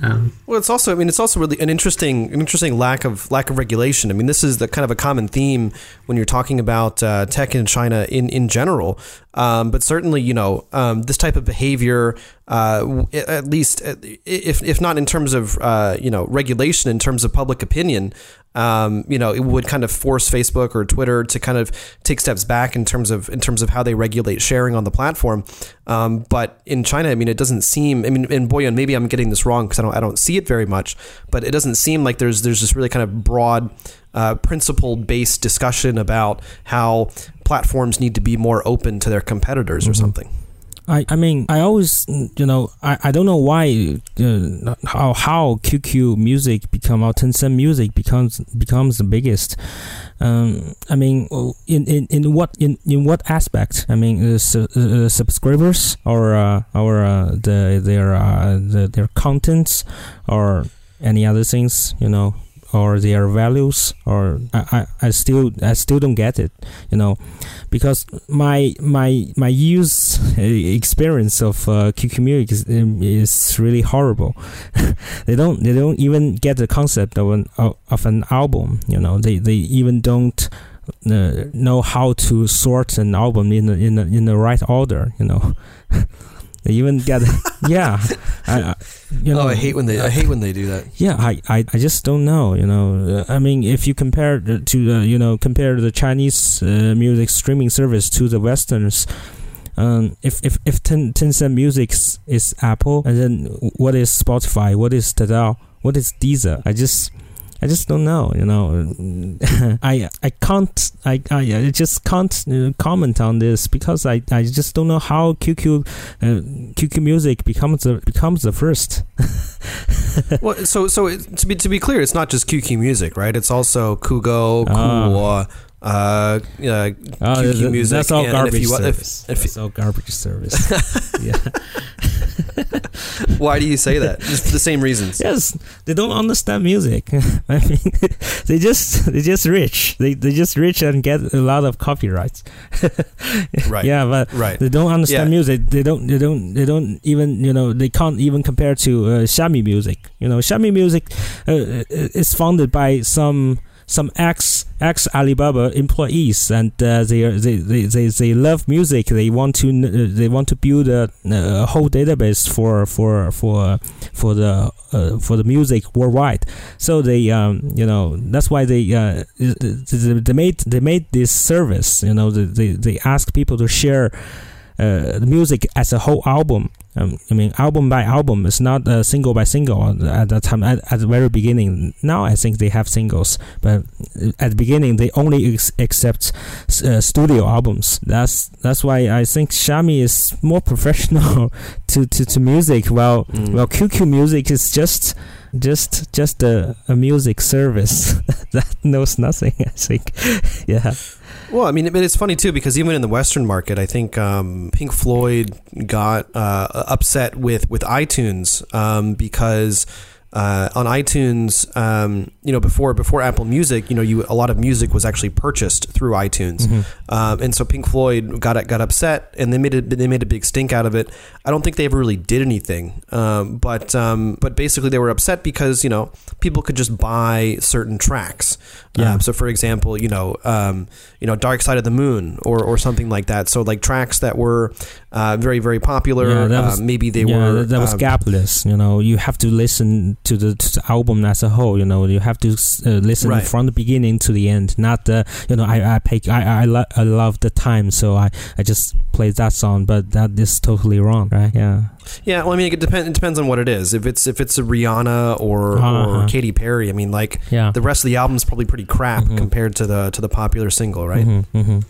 Um, well, it's also, I mean, it's also really an interesting, an interesting lack of lack of regulation. I mean, this is the kind of a common theme when you're talking about uh, tech in China in in general. Um, but certainly, you know, um, this type of behavior, uh, at least if if not in terms of uh, you know regulation, in terms of public opinion, um, you know, it would kind of force Facebook or Twitter to kind of take steps back in terms of in terms of how they regulate sharing on the platform. Um, but in China, I mean, it doesn't seem. I mean, in Boyuan, maybe I'm getting this wrong because I don't I don't see it very much. But it doesn't seem like there's there's this really kind of broad. Uh, principled based discussion about how platforms need to be more open to their competitors mm-hmm. or something. I, I mean I always you know I, I don't know why uh, how how QQ music become or Tencent music becomes becomes the biggest. Um, I mean in, in, in what in, in what aspect? I mean uh, su- uh, subscribers or uh, or uh, the their uh, the, their contents or any other things you know or their values or I, I, I still I still don't get it you know because my my my use uh, experience of uh, QQ Music is, um, is really horrible. They don't they don't even get the concept of an of an album you know they they even don't uh, know how to sort an album in the, in the, in the right order you know They even get yeah. I, I, you know, oh, I hate when they I hate when they do that. Yeah, I, I, I just don't know. You know, I mean, if you compare to uh, you know compare the Chinese uh, music streaming service to the Westerns. Um, if if if Ten, Tencent Music is Apple, and then what is Spotify? What is Tidal? What is Deezer? I just I just don't know. You know, I I can't I I, just can't uh, comment on this because I, I just don't know how QQ uh, QQ Music becomes the becomes the first. well, so so to be to be clear, it's not just QQ Music, right? It's also Kugou, Kuwo. Uh, uh, uh, QQ music. That's all garbage you, service. If, if, that's all garbage service. yeah. Why do you say that? Just for the same reasons. Yes, they don't understand music. I mean, they just they just rich. They they just rich and get a lot of copyrights. right. Yeah, but right. they don't understand yeah. music. They don't they don't they don't even you know they can't even compare to uh, Xiami music. You know, Xiami music uh, is founded by some some ex ex Alibaba employees, and uh, they, they they they they love music. They want to uh, they want to build a, a, whole database for for for for the uh, for the music worldwide. So they um, you know that's why they uh, they made they made this service. You know they they ask people to share uh, the music as a whole album. Um, I mean, album by album. It's not uh, single by single at that time. At, at, the very beginning, now I think they have singles, but at the beginning they only ex- accept uh, studio albums. That's that's why I think Xiami is more professional to, to, to music. While mm. while QQ Music is just just just a, a music service that knows nothing. I think, yeah. Well, I mean, it's funny too because even in the Western market, I think um, Pink Floyd got uh, upset with with iTunes um, because uh, on iTunes, um, you know, before before Apple Music, you know, you a lot of music was actually purchased through iTunes, mm-hmm. um, and so Pink Floyd got got upset, and they made it they made a big stink out of it. I don't think they ever really did anything, um, but um, but basically they were upset because you know people could just buy certain tracks. Yeah. Um, so for example, you know, um, you know, Dark Side of the Moon or or something like that. So like tracks that were uh, very very popular. Yeah, uh, was, maybe they yeah, were that was gapless. You know, you have to listen to the, to the album as a whole. You know, you have to uh, listen right. from the beginning to the end. Not the you know I I pick I I, lo- I love the time, so I I just play that song. But that is totally wrong, right? Yeah. Yeah, well, I mean, it depends. It depends on what it is. If it's if it's a Rihanna or uh-huh. or Katy Perry, I mean, like yeah. the rest of the album is probably pretty crap mm-hmm. compared to the to the popular single, right? Mm-hmm, mm-hmm.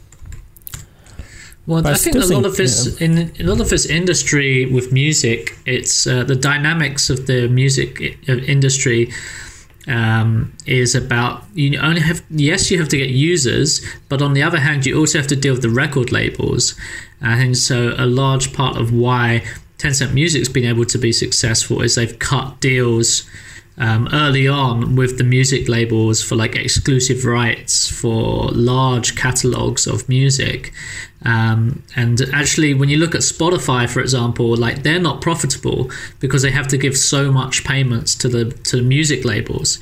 Well, but I think a lot of this yeah. in a lot of this industry with music, it's uh, the dynamics of the music industry um, is about you only have yes you have to get users, but on the other hand you also have to deal with the record labels. I think so. A large part of why Tencent Music's been able to be successful is they've cut deals um, early on with the music labels for like exclusive rights for large catalogs of music. Um, and actually, when you look at Spotify, for example, like they're not profitable because they have to give so much payments to the to the music labels.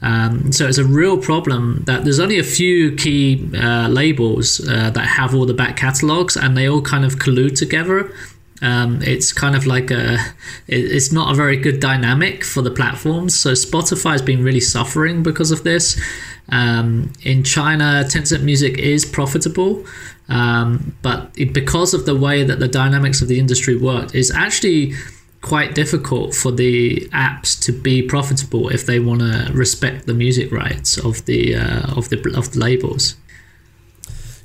Um, so it's a real problem that there's only a few key uh, labels uh, that have all the back catalogs, and they all kind of collude together. Um, it's kind of like a, it's not a very good dynamic for the platforms. So Spotify has been really suffering because of this. Um, in China, Tencent Music is profitable, um, but it, because of the way that the dynamics of the industry worked, it's actually quite difficult for the apps to be profitable if they want to respect the music rights of the uh, of the of the labels.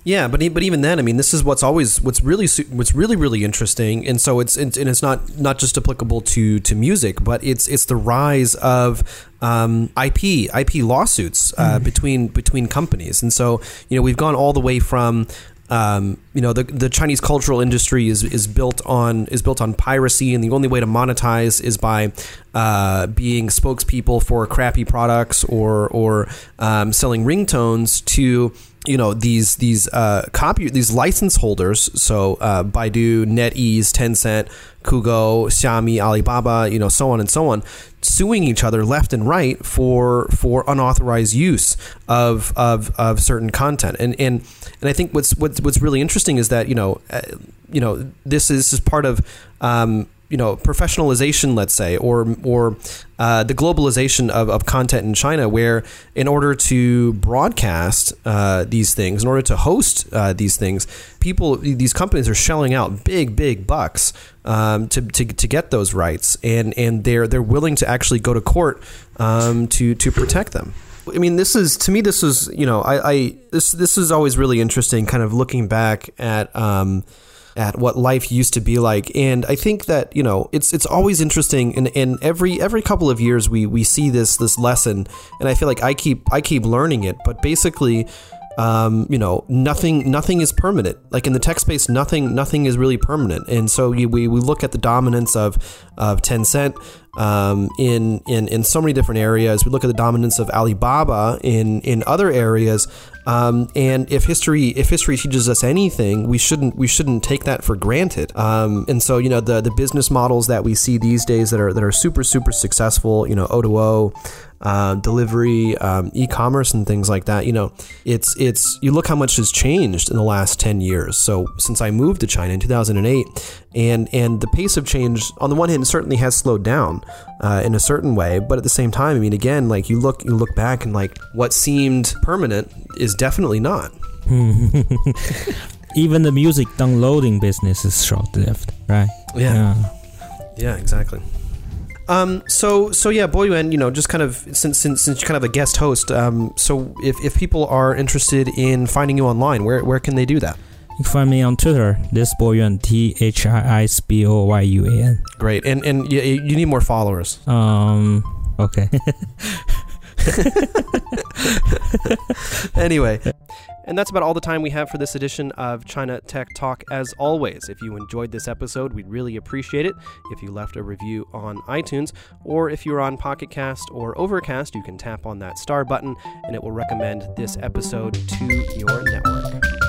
Yeah, but but even then, I mean, this is what's always what's really what's really really interesting, and so it's and it's not not just applicable to to music, but it's it's the rise of um, IP IP lawsuits uh, mm. between between companies, and so you know we've gone all the way from um, you know the the Chinese cultural industry is is built on is built on piracy, and the only way to monetize is by uh, being spokespeople for crappy products or or um, selling ringtones to you know these these uh, copy these license holders. So uh, Baidu, NetEase, Tencent, Kugou, Xiami, Alibaba, you know, so on and so on, suing each other left and right for for unauthorized use of of, of certain content. And and and I think what's what's what's really interesting is that you know uh, you know this is, this is part of um, you know professionalization, let's say, or or uh, the globalization of, of content in China, where in order to broadcast uh, these things, in order to host uh, these things, people, these companies are shelling out big, big bucks um, to, to, to get those rights, and and they're they're willing to actually go to court um, to to protect them. I mean, this is to me. This is you know, I, I this this is always really interesting. Kind of looking back at um, at what life used to be like. And I think that you know it's it's always interesting. And, and every every couple of years we we see this this lesson, and I feel like I keep I keep learning it. But basically. Um, you know, nothing nothing is permanent. Like in the tech space, nothing nothing is really permanent. And so we, we look at the dominance of of Tencent um, in in in so many different areas. We look at the dominance of Alibaba in in other areas. Um, and if history if history teaches us anything, we shouldn't we shouldn't take that for granted. Um, and so you know the the business models that we see these days that are that are super super successful, you know O2O, uh, delivery, um, e-commerce, and things like that. You know, it's it's you look how much has changed in the last ten years. So since I moved to China in 2008, and and the pace of change on the one hand certainly has slowed down uh, in a certain way, but at the same time, I mean, again, like you look you look back and like what seemed permanent is definitely not. Even the music downloading business is short-lived, right? Yeah. Yeah, yeah exactly. Um, so so yeah, Boyuan, you know, just kind of since since since you're kind of a guest host, um, so if, if people are interested in finding you online, where where can they do that? You can find me on Twitter, this Boyuan, T H I S B O Y U A N. Great, and and you, you need more followers. Um. Okay. anyway, and that's about all the time we have for this edition of China Tech Talk. As always, if you enjoyed this episode, we'd really appreciate it if you left a review on iTunes, or if you're on Pocket Cast or Overcast, you can tap on that star button and it will recommend this episode to your network.